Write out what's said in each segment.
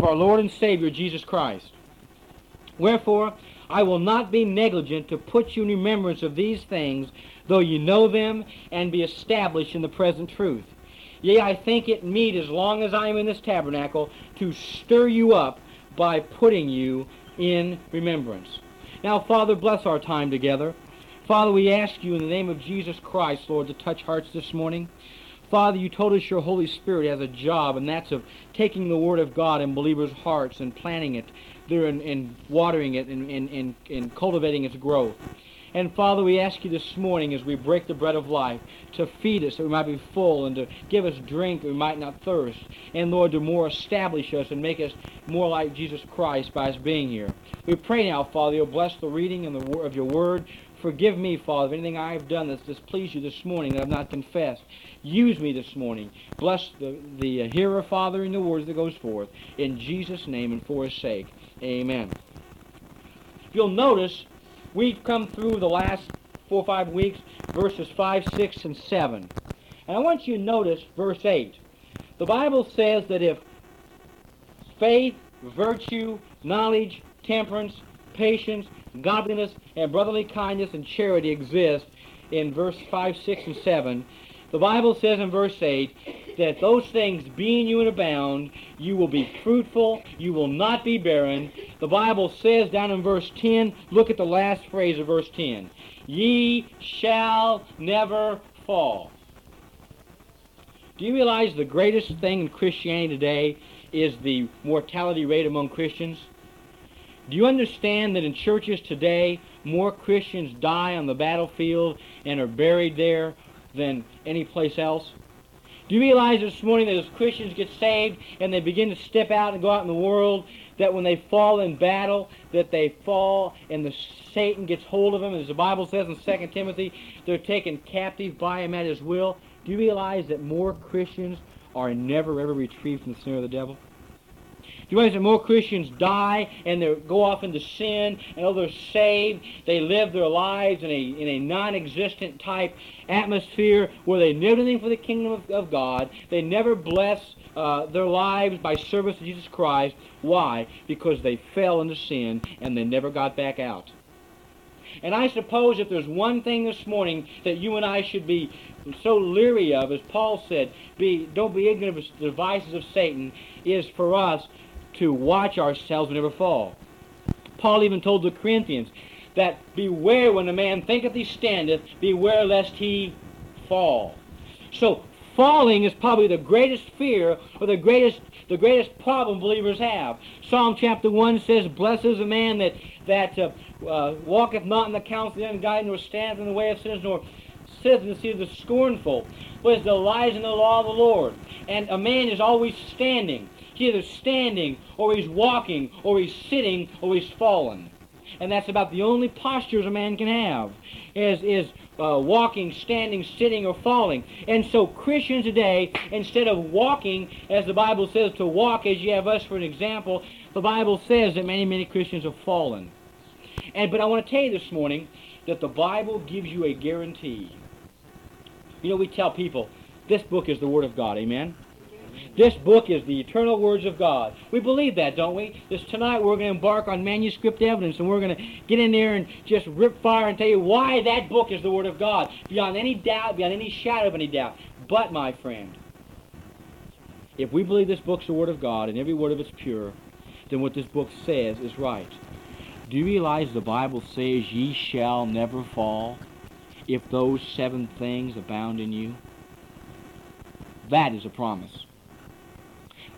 of our Lord and Savior Jesus Christ. Wherefore, I will not be negligent to put you in remembrance of these things, though you know them and be established in the present truth. Yea, I think it meet as long as I am in this tabernacle to stir you up by putting you in remembrance. Now, Father, bless our time together. Father, we ask you in the name of Jesus Christ, Lord, to touch hearts this morning. Father, you told us your Holy Spirit has a job, and that's of taking the Word of God in believers' hearts and planting it there and, and watering it and, and, and, and cultivating its growth. And Father, we ask you this morning as we break the bread of life to feed us that we might be full and to give us drink that we might not thirst. And Lord, to more establish us and make us more like Jesus Christ by us being here. We pray now, Father, you'll bless the reading and the, of your word. Forgive me, Father, of anything I have done that's displeased you this morning that I've not confessed. Use me this morning. Bless the, the uh, hearer, Father, in the words that goes forth. In Jesus' name and for his sake. Amen. If You'll notice we've come through the last four or five weeks, verses 5, 6, and 7. And I want you to notice verse 8. The Bible says that if faith, virtue, knowledge, temperance, patience, godliness, and brotherly kindness and charity exist in verse 5, 6, and 7, the Bible says in verse 8 that those things being you and abound, you will be fruitful, you will not be barren. The Bible says down in verse 10, look at the last phrase of verse 10. Ye shall never fall. Do you realize the greatest thing in Christianity today is the mortality rate among Christians? Do you understand that in churches today, more Christians die on the battlefield and are buried there than any place else? Do you realize this morning that as Christians get saved and they begin to step out and go out in the world, that when they fall in battle, that they fall and the Satan gets hold of them, as the Bible says in 2 Timothy, they're taken captive by him at his will. Do you realize that more Christians are never ever retrieved from the snare of the devil? Do you that more Christians die and they go off into sin and they're saved, they live their lives in a, in a non-existent type atmosphere where they never do anything for the kingdom of, of God. They never bless uh, their lives by service to Jesus Christ. Why? Because they fell into sin and they never got back out. And I suppose if there's one thing this morning that you and I should be so leery of, as Paul said, be don't be ignorant of the devices of Satan, is for us to watch ourselves and never fall. Paul even told the Corinthians that beware when a man thinketh he standeth, beware lest he fall. So falling is probably the greatest fear or the greatest the greatest problem believers have. Psalm chapter 1 says, Blessed is the man that, that uh, uh, walketh not in the counsel of the ungodly, nor standeth in the way of sinners, nor sitteth in the seat of the scornful, is delights in the law of the Lord. And a man is always standing. He's either standing, or he's walking, or he's sitting, or he's fallen. And that's about the only postures a man can have, is, is uh, walking, standing, sitting, or falling. And so Christians today, instead of walking, as the Bible says to walk as you have us for an example, the Bible says that many, many Christians have fallen. And But I want to tell you this morning that the Bible gives you a guarantee. You know, we tell people, this book is the Word of God, amen? This book is the eternal words of God. We believe that, don't we? This tonight we're going to embark on manuscript evidence and we're going to get in there and just rip fire and tell you why that book is the Word of God. Beyond any doubt, beyond any shadow of any doubt. But, my friend, if we believe this book's the Word of God and every word of it's pure, then what this book says is right. Do you realize the Bible says ye shall never fall if those seven things abound in you? That is a promise.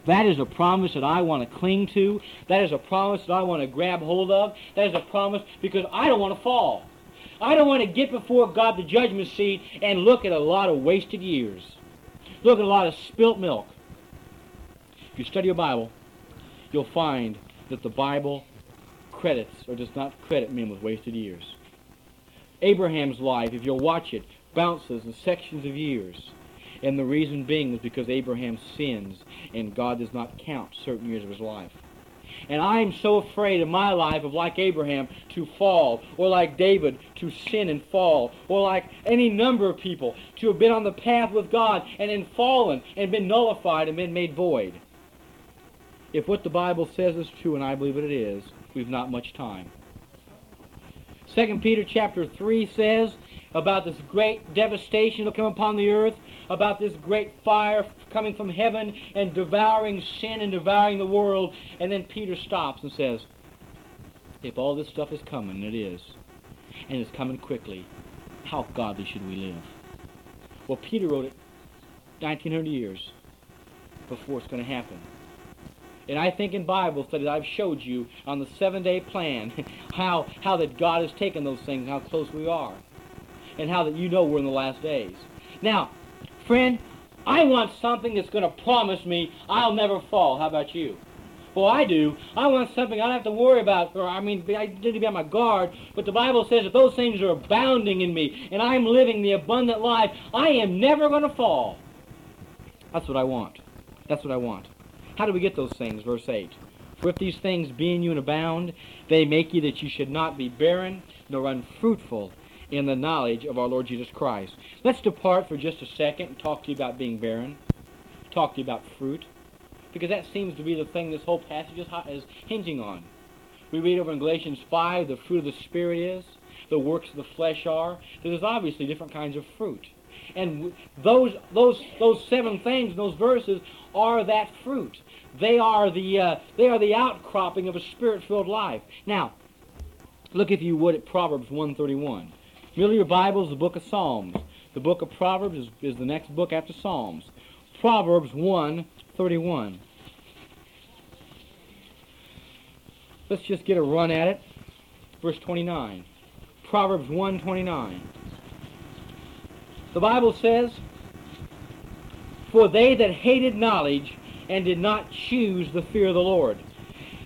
That is a promise that I want to cling to. That is a promise that I want to grab hold of. That is a promise because I don't want to fall. I don't want to get before God the judgment seat and look at a lot of wasted years. Look at a lot of spilt milk. If you study your Bible, you'll find that the Bible credits or does not credit men with wasted years. Abraham's life, if you'll watch it, bounces in sections of years. And the reason being is because Abraham sins and God does not count certain years of his life. And I am so afraid in my life of like Abraham to fall, or like David to sin and fall, or like any number of people to have been on the path with God and then fallen and been nullified and been made void. if what the Bible says is true, and I believe that it is, we've not much time. 2 Peter chapter 3 says about this great devastation that will come upon the earth, about this great fire coming from heaven and devouring sin and devouring the world. And then Peter stops and says, if all this stuff is coming, and it is, and it's coming quickly, how godly should we live? Well, Peter wrote it 1900 years before it's going to happen. And I think in Bible studies I've showed you on the seven-day plan how, how that God has taken those things, how close we are, and how that you know we're in the last days. Now, friend, I want something that's going to promise me I'll never fall. How about you? Well, I do. I want something I don't have to worry about, or I mean, I need to be on my guard. But the Bible says that those things are abounding in me, and I'm living the abundant life. I am never going to fall. That's what I want. That's what I want. How do we get those things? Verse 8. For if these things be in you and abound, they make you that you should not be barren, nor unfruitful in the knowledge of our Lord Jesus Christ. Let's depart for just a second and talk to you about being barren. Talk to you about fruit because that seems to be the thing this whole passage is, is hinging on. We read over in Galatians 5, the fruit of the Spirit is, the works of the flesh are. There's obviously different kinds of fruit. And those, those, those seven things, those verses, are that fruit. They are the, uh, they are the outcropping of a spirit-filled life. Now, look if you would at Proverbs 131. Middle your Bible is the book of Psalms. The book of Proverbs is, is the next book after Psalms. Proverbs 1 31. Let's just get a run at it. Verse 29. Proverbs 129. The Bible says, For they that hated knowledge and did not choose the fear of the Lord,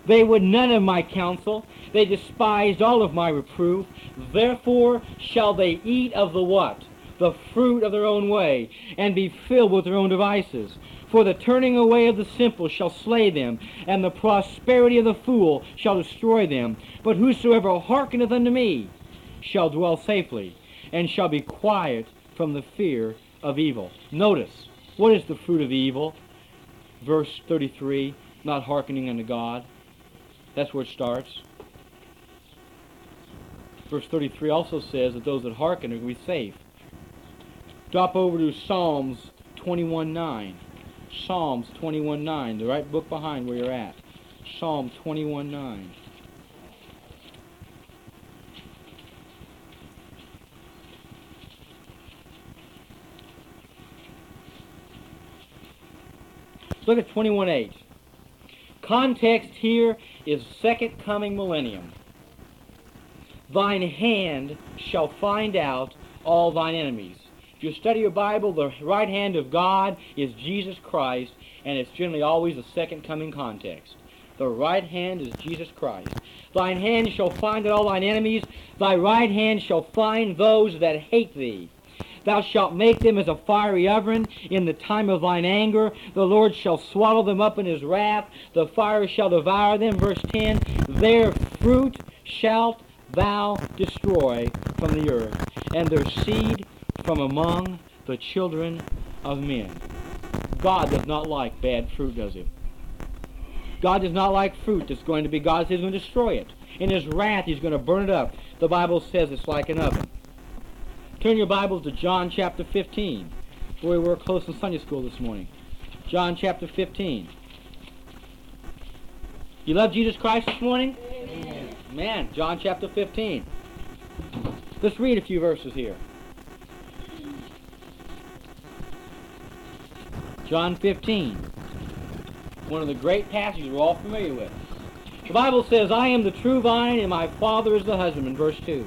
they would none of my counsel, they despised all of my reproof, therefore shall they eat of the what? The fruit of their own way, and be filled with their own devices. For the turning away of the simple shall slay them, and the prosperity of the fool shall destroy them. But whosoever hearkeneth unto me shall dwell safely, and shall be quiet from the fear of evil. Notice, what is the fruit of evil? Verse 33, not hearkening unto God. That's where it starts. Verse 33 also says that those that hearken are going to be safe. Drop over to Psalms 21.9. Psalms 21.9, the right book behind where you're at. Psalm 21.9. Look at 21.8. Context here is second coming millennium. Thine hand shall find out all thine enemies. If you study your Bible, the right hand of God is Jesus Christ, and it's generally always a second coming context. The right hand is Jesus Christ. Thine hand shall find out all thine enemies. Thy right hand shall find those that hate thee. Thou shalt make them as a fiery oven in the time of thine anger. The Lord shall swallow them up in his wrath. The fire shall devour them. Verse 10 Their fruit shalt thou destroy from the earth, and their seed from among the children of men. God does not like bad fruit, does he? God does not like fruit that's going to be, God's. he's going to destroy it. In his wrath, he's going to burn it up. The Bible says it's like an oven. Turn your Bibles to John chapter 15. Boy, we were close in Sunday school this morning. John chapter 15. You love Jesus Christ this morning? Amen. Man, John chapter 15. Let's read a few verses here. John 15. One of the great passages we're all familiar with. The Bible says, I am the true vine, and my Father is the husbandman. Verse 2.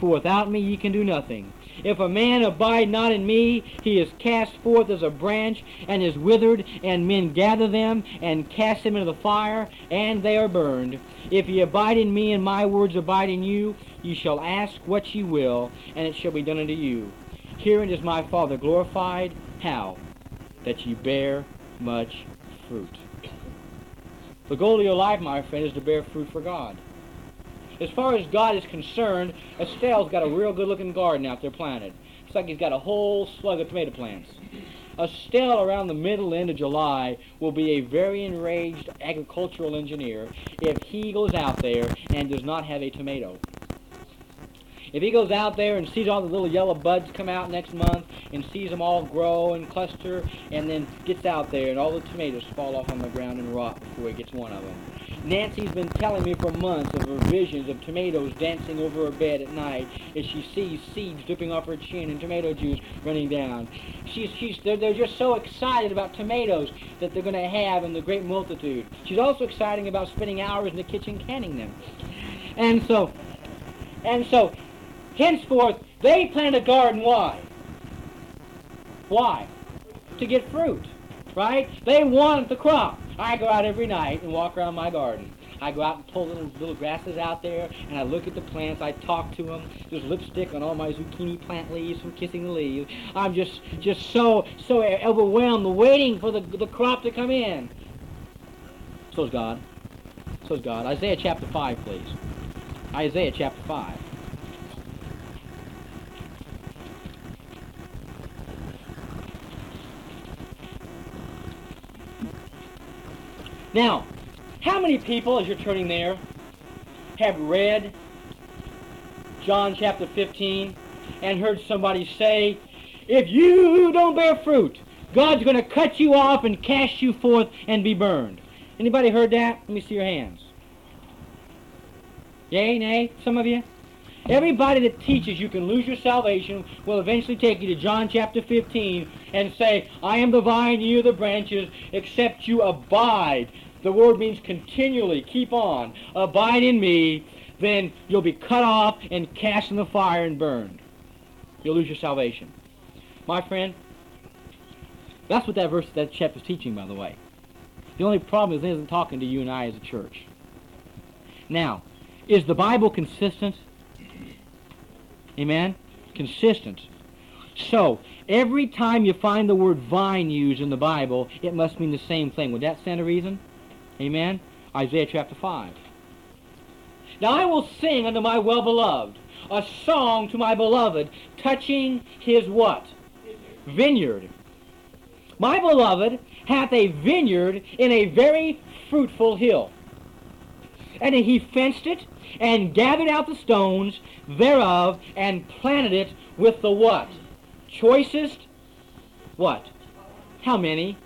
for without me ye can do nothing. If a man abide not in me, he is cast forth as a branch, and is withered, and men gather them, and cast them into the fire, and they are burned. If ye abide in me, and my words abide in you, ye shall ask what ye will, and it shall be done unto you. Herein is my Father glorified. How? That ye bear much fruit. The goal of your life, my friend, is to bear fruit for God. As far as God is concerned, Estelle's got a real good-looking garden out there planted. It's like he's got a whole slug of tomato plants. Estelle, around the middle end of July, will be a very enraged agricultural engineer if he goes out there and does not have a tomato. If he goes out there and sees all the little yellow buds come out next month and sees them all grow and cluster and then gets out there and all the tomatoes fall off on the ground and rot before he gets one of them. Nancy's been telling me for months of her visions of tomatoes dancing over her bed at night as she sees seeds dripping off her chin and tomato juice running down. She's, she's, they're, they're just so excited about tomatoes that they're going to have in the great multitude. She's also excited about spending hours in the kitchen canning them. And so, and so, henceforth, they plant a garden. Why? Why? To get fruit, right? They want the crop. I go out every night and walk around my garden. I go out and pull little little grasses out there, and I look at the plants. I talk to them. There's lipstick on all my zucchini plant leaves from kissing the leaves. I'm just just so so overwhelmed, waiting for the the crop to come in. So's God. So's God. Isaiah chapter five, please. Isaiah chapter five. Now, how many people, as you're turning there, have read John chapter 15 and heard somebody say, if you don't bear fruit, God's going to cut you off and cast you forth and be burned. Anybody heard that? Let me see your hands. Yay, nay, some of you? Everybody that teaches you can lose your salvation will eventually take you to John chapter 15 and say, I am the vine, you are the branches, except you abide. The word means continually, keep on, abide in me, then you'll be cut off and cast in the fire and burned. You'll lose your salvation. My friend, that's what that verse, that chapter is teaching, by the way. The only problem is it isn't talking to you and I as a church. Now, is the Bible consistent? Amen? Consistent. So, every time you find the word vine used in the Bible, it must mean the same thing. Would that stand a reason? Amen? Isaiah chapter 5. Now I will sing unto my well-beloved a song to my beloved touching his what? Vineyard. My beloved hath a vineyard in a very fruitful hill. And he fenced it and gathered out the stones thereof and planted it with the what? Choicest what? How many?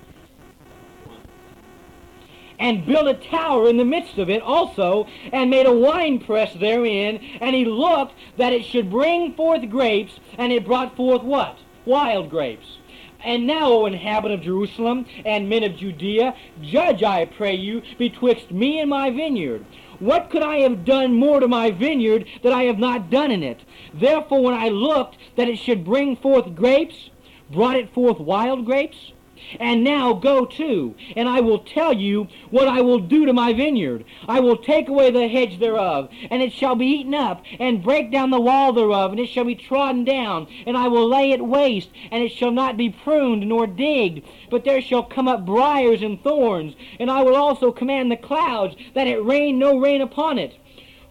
And built a tower in the midst of it also, and made a winepress therein, and he looked that it should bring forth grapes, and it brought forth what? Wild grapes. And now, O inhabitant of Jerusalem, and men of Judea, judge, I pray you, betwixt me and my vineyard. What could I have done more to my vineyard that I have not done in it? Therefore, when I looked that it should bring forth grapes, brought it forth wild grapes? And now go to, and I will tell you what I will do to my vineyard. I will take away the hedge thereof, and it shall be eaten up, and break down the wall thereof, and it shall be trodden down, and I will lay it waste, and it shall not be pruned nor digged, but there shall come up briars and thorns, and I will also command the clouds that it rain no rain upon it.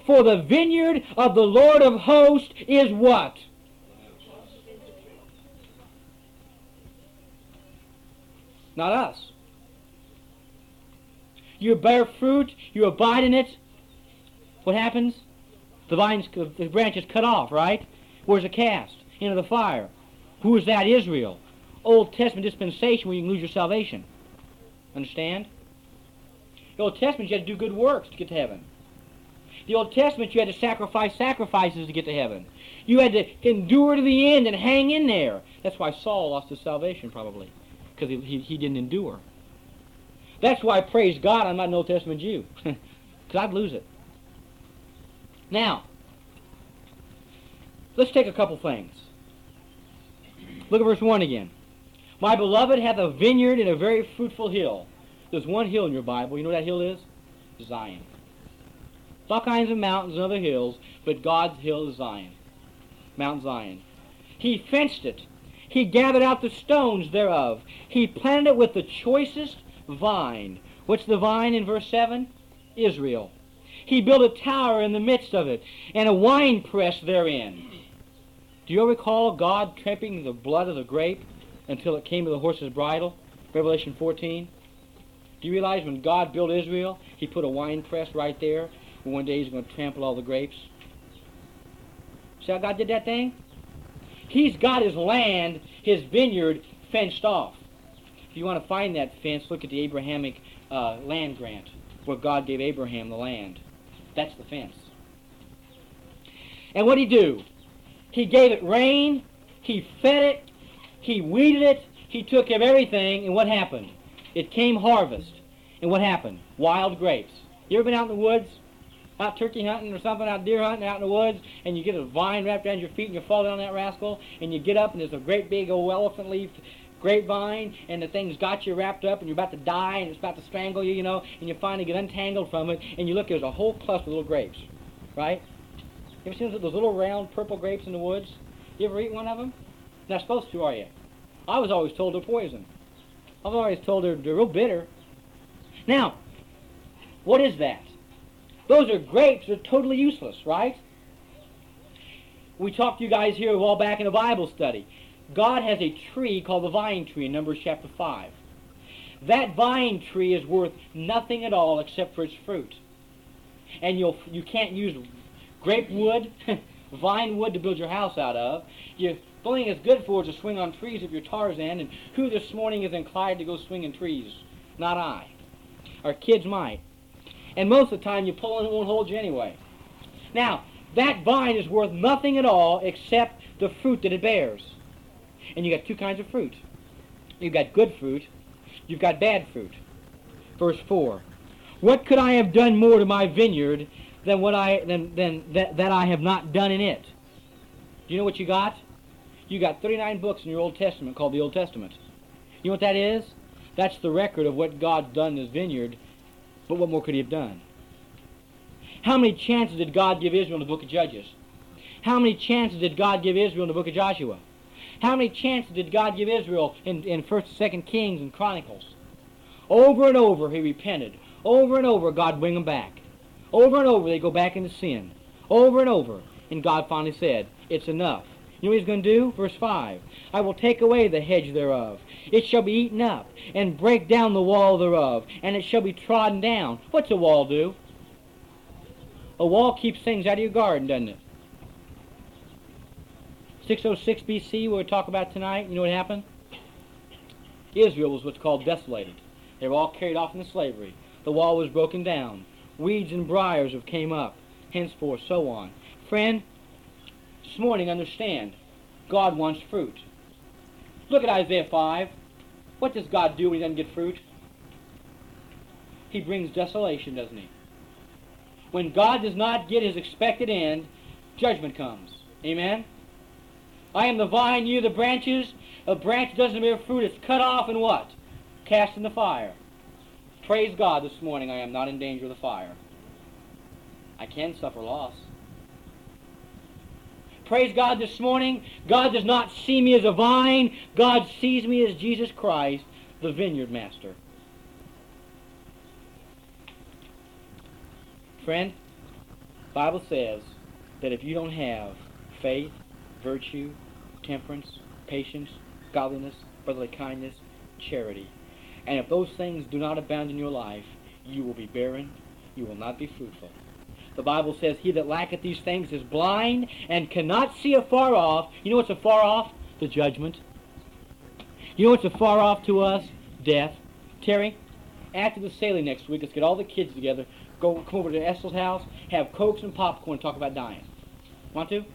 For the vineyard of the Lord of hosts is what? Not us. You bear fruit, you abide in it. What happens? The vines, the branch is cut off, right? Where's it cast? Into the fire. Who is that? Israel. Old Testament dispensation where you can lose your salvation. Understand? The Old Testament you had to do good works to get to heaven. The Old Testament you had to sacrifice sacrifices to get to heaven. You had to endure to the end and hang in there. That's why Saul lost his salvation probably because he, he, he didn't endure. That's why, praise God, I'm not an Old Testament Jew. Because I'd lose it. Now, let's take a couple things. Look at verse 1 again. My beloved hath a vineyard in a very fruitful hill. There's one hill in your Bible. You know what that hill is? Zion. There's all kinds of mountains and other hills, but God's hill is Zion. Mount Zion. He fenced it. He gathered out the stones thereof. He planted it with the choicest vine. What's the vine in verse 7? Israel. He built a tower in the midst of it, and a wine press therein. Do you recall God tramping the blood of the grape until it came to the horse's bridle? Revelation 14. Do you realize when God built Israel, he put a wine press right there, one day he's going to trample all the grapes? See how God did that thing? He's got his land, his vineyard, fenced off. If you want to find that fence, look at the Abrahamic uh, land grant, where God gave Abraham the land. That's the fence. And what did he do? He gave it rain, he fed it, he weeded it, he took care of everything, and what happened? It came harvest. And what happened? Wild grapes. You ever been out in the woods? Out turkey hunting or something, out deer hunting out in the woods, and you get a vine wrapped around your feet and you fall down on that rascal, and you get up and there's a great big old elephant leaf grapevine, and the thing's got you wrapped up, and you're about to die, and it's about to strangle you, you know, and you finally get untangled from it, and you look, there's a whole cluster of little grapes, right? You ever seen those little round purple grapes in the woods? You ever eat one of them? Not supposed to, are you? I was always told they're poison. I was always told they're, they're real bitter. Now, what is that? Those are grapes that are totally useless, right? We talked to you guys here a while back in a Bible study. God has a tree called the vine tree in Numbers chapter 5. That vine tree is worth nothing at all except for its fruit. And you'll, you can't use grape wood, vine wood to build your house out of. You, the only thing it's good for is to swing on trees if you're Tarzan. And who this morning is inclined to go swinging trees? Not I. Our kids might. And most of the time you pull and it won't hold you anyway. Now, that vine is worth nothing at all except the fruit that it bears. And you got two kinds of fruit. You've got good fruit, you've got bad fruit. Verse 4. What could I have done more to my vineyard than what I than, than that, that I have not done in it? Do you know what you got? You got 39 books in your Old Testament called the Old Testament. You know what that is? That's the record of what God's done in his vineyard, but what more could he have done? How many chances did God give Israel in the book of Judges? How many chances did God give Israel in the book of Joshua? How many chances did God give Israel in, in 1st and 2nd Kings and Chronicles? Over and over he repented. Over and over God bring them back. Over and over they go back into sin. Over and over. And God finally said, it's enough. You know what he's going to do? Verse 5. I will take away the hedge thereof. It shall be eaten up, and break down the wall thereof, and it shall be trodden down. What's a wall do? A wall keeps things out of your garden, doesn't it? 606 BC, what we talk about tonight, you know what happened? Israel was what's called desolated. They were all carried off into slavery. The wall was broken down. Weeds and briars have came up. Henceforth, so on. Friend, this morning, understand, God wants fruit. Look at Isaiah 5. What does God do when he doesn't get fruit? He brings desolation, doesn't he? When God does not get his expected end, judgment comes. Amen? I am the vine, you the branches. A branch doesn't bear fruit, it's cut off and what? Cast in the fire. Praise God this morning I am not in danger of the fire. I can suffer loss. Praise God this morning. God does not see me as a vine. God sees me as Jesus Christ, the vineyard master. Friend, Bible says that if you don't have faith, virtue, temperance, patience, godliness, brotherly kindness, charity. And if those things do not abound in your life, you will be barren, you will not be fruitful. The Bible says, He that lacketh these things is blind and cannot see afar off. You know what's afar off? The judgment. You know what's afar off to us? Death. Terry, after the sailing next week, let's get all the kids together, go come over to Estel's house, have cokes and popcorn, talk about dying. Want to?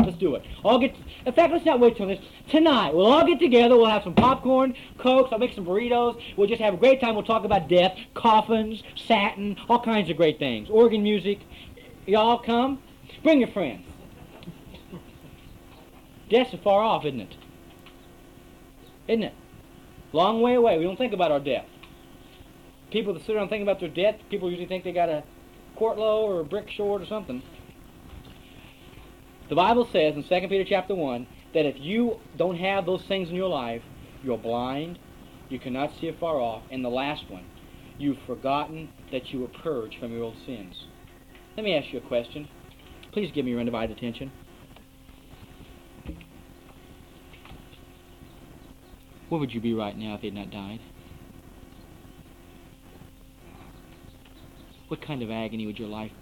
Let's do it. All get. In fact, let's not wait till this. Tonight, we'll all get together. We'll have some popcorn, cokes. I'll make some burritos. We'll just have a great time. We'll talk about death, coffins, satin, all kinds of great things. Organ music. Y'all come. Bring your friends. Death's so far off, isn't it? Isn't it? Long way away. We don't think about our death. People that sit around thinking about their death, people usually think they got a quart low or a brick short or something. The Bible says in 2 Peter chapter 1 that if you don't have those things in your life, you're blind, you cannot see afar off, and the last one, you've forgotten that you were purged from your old sins. Let me ask you a question. Please give me your undivided attention. Where would you be right now if you had not died? What kind of agony would your life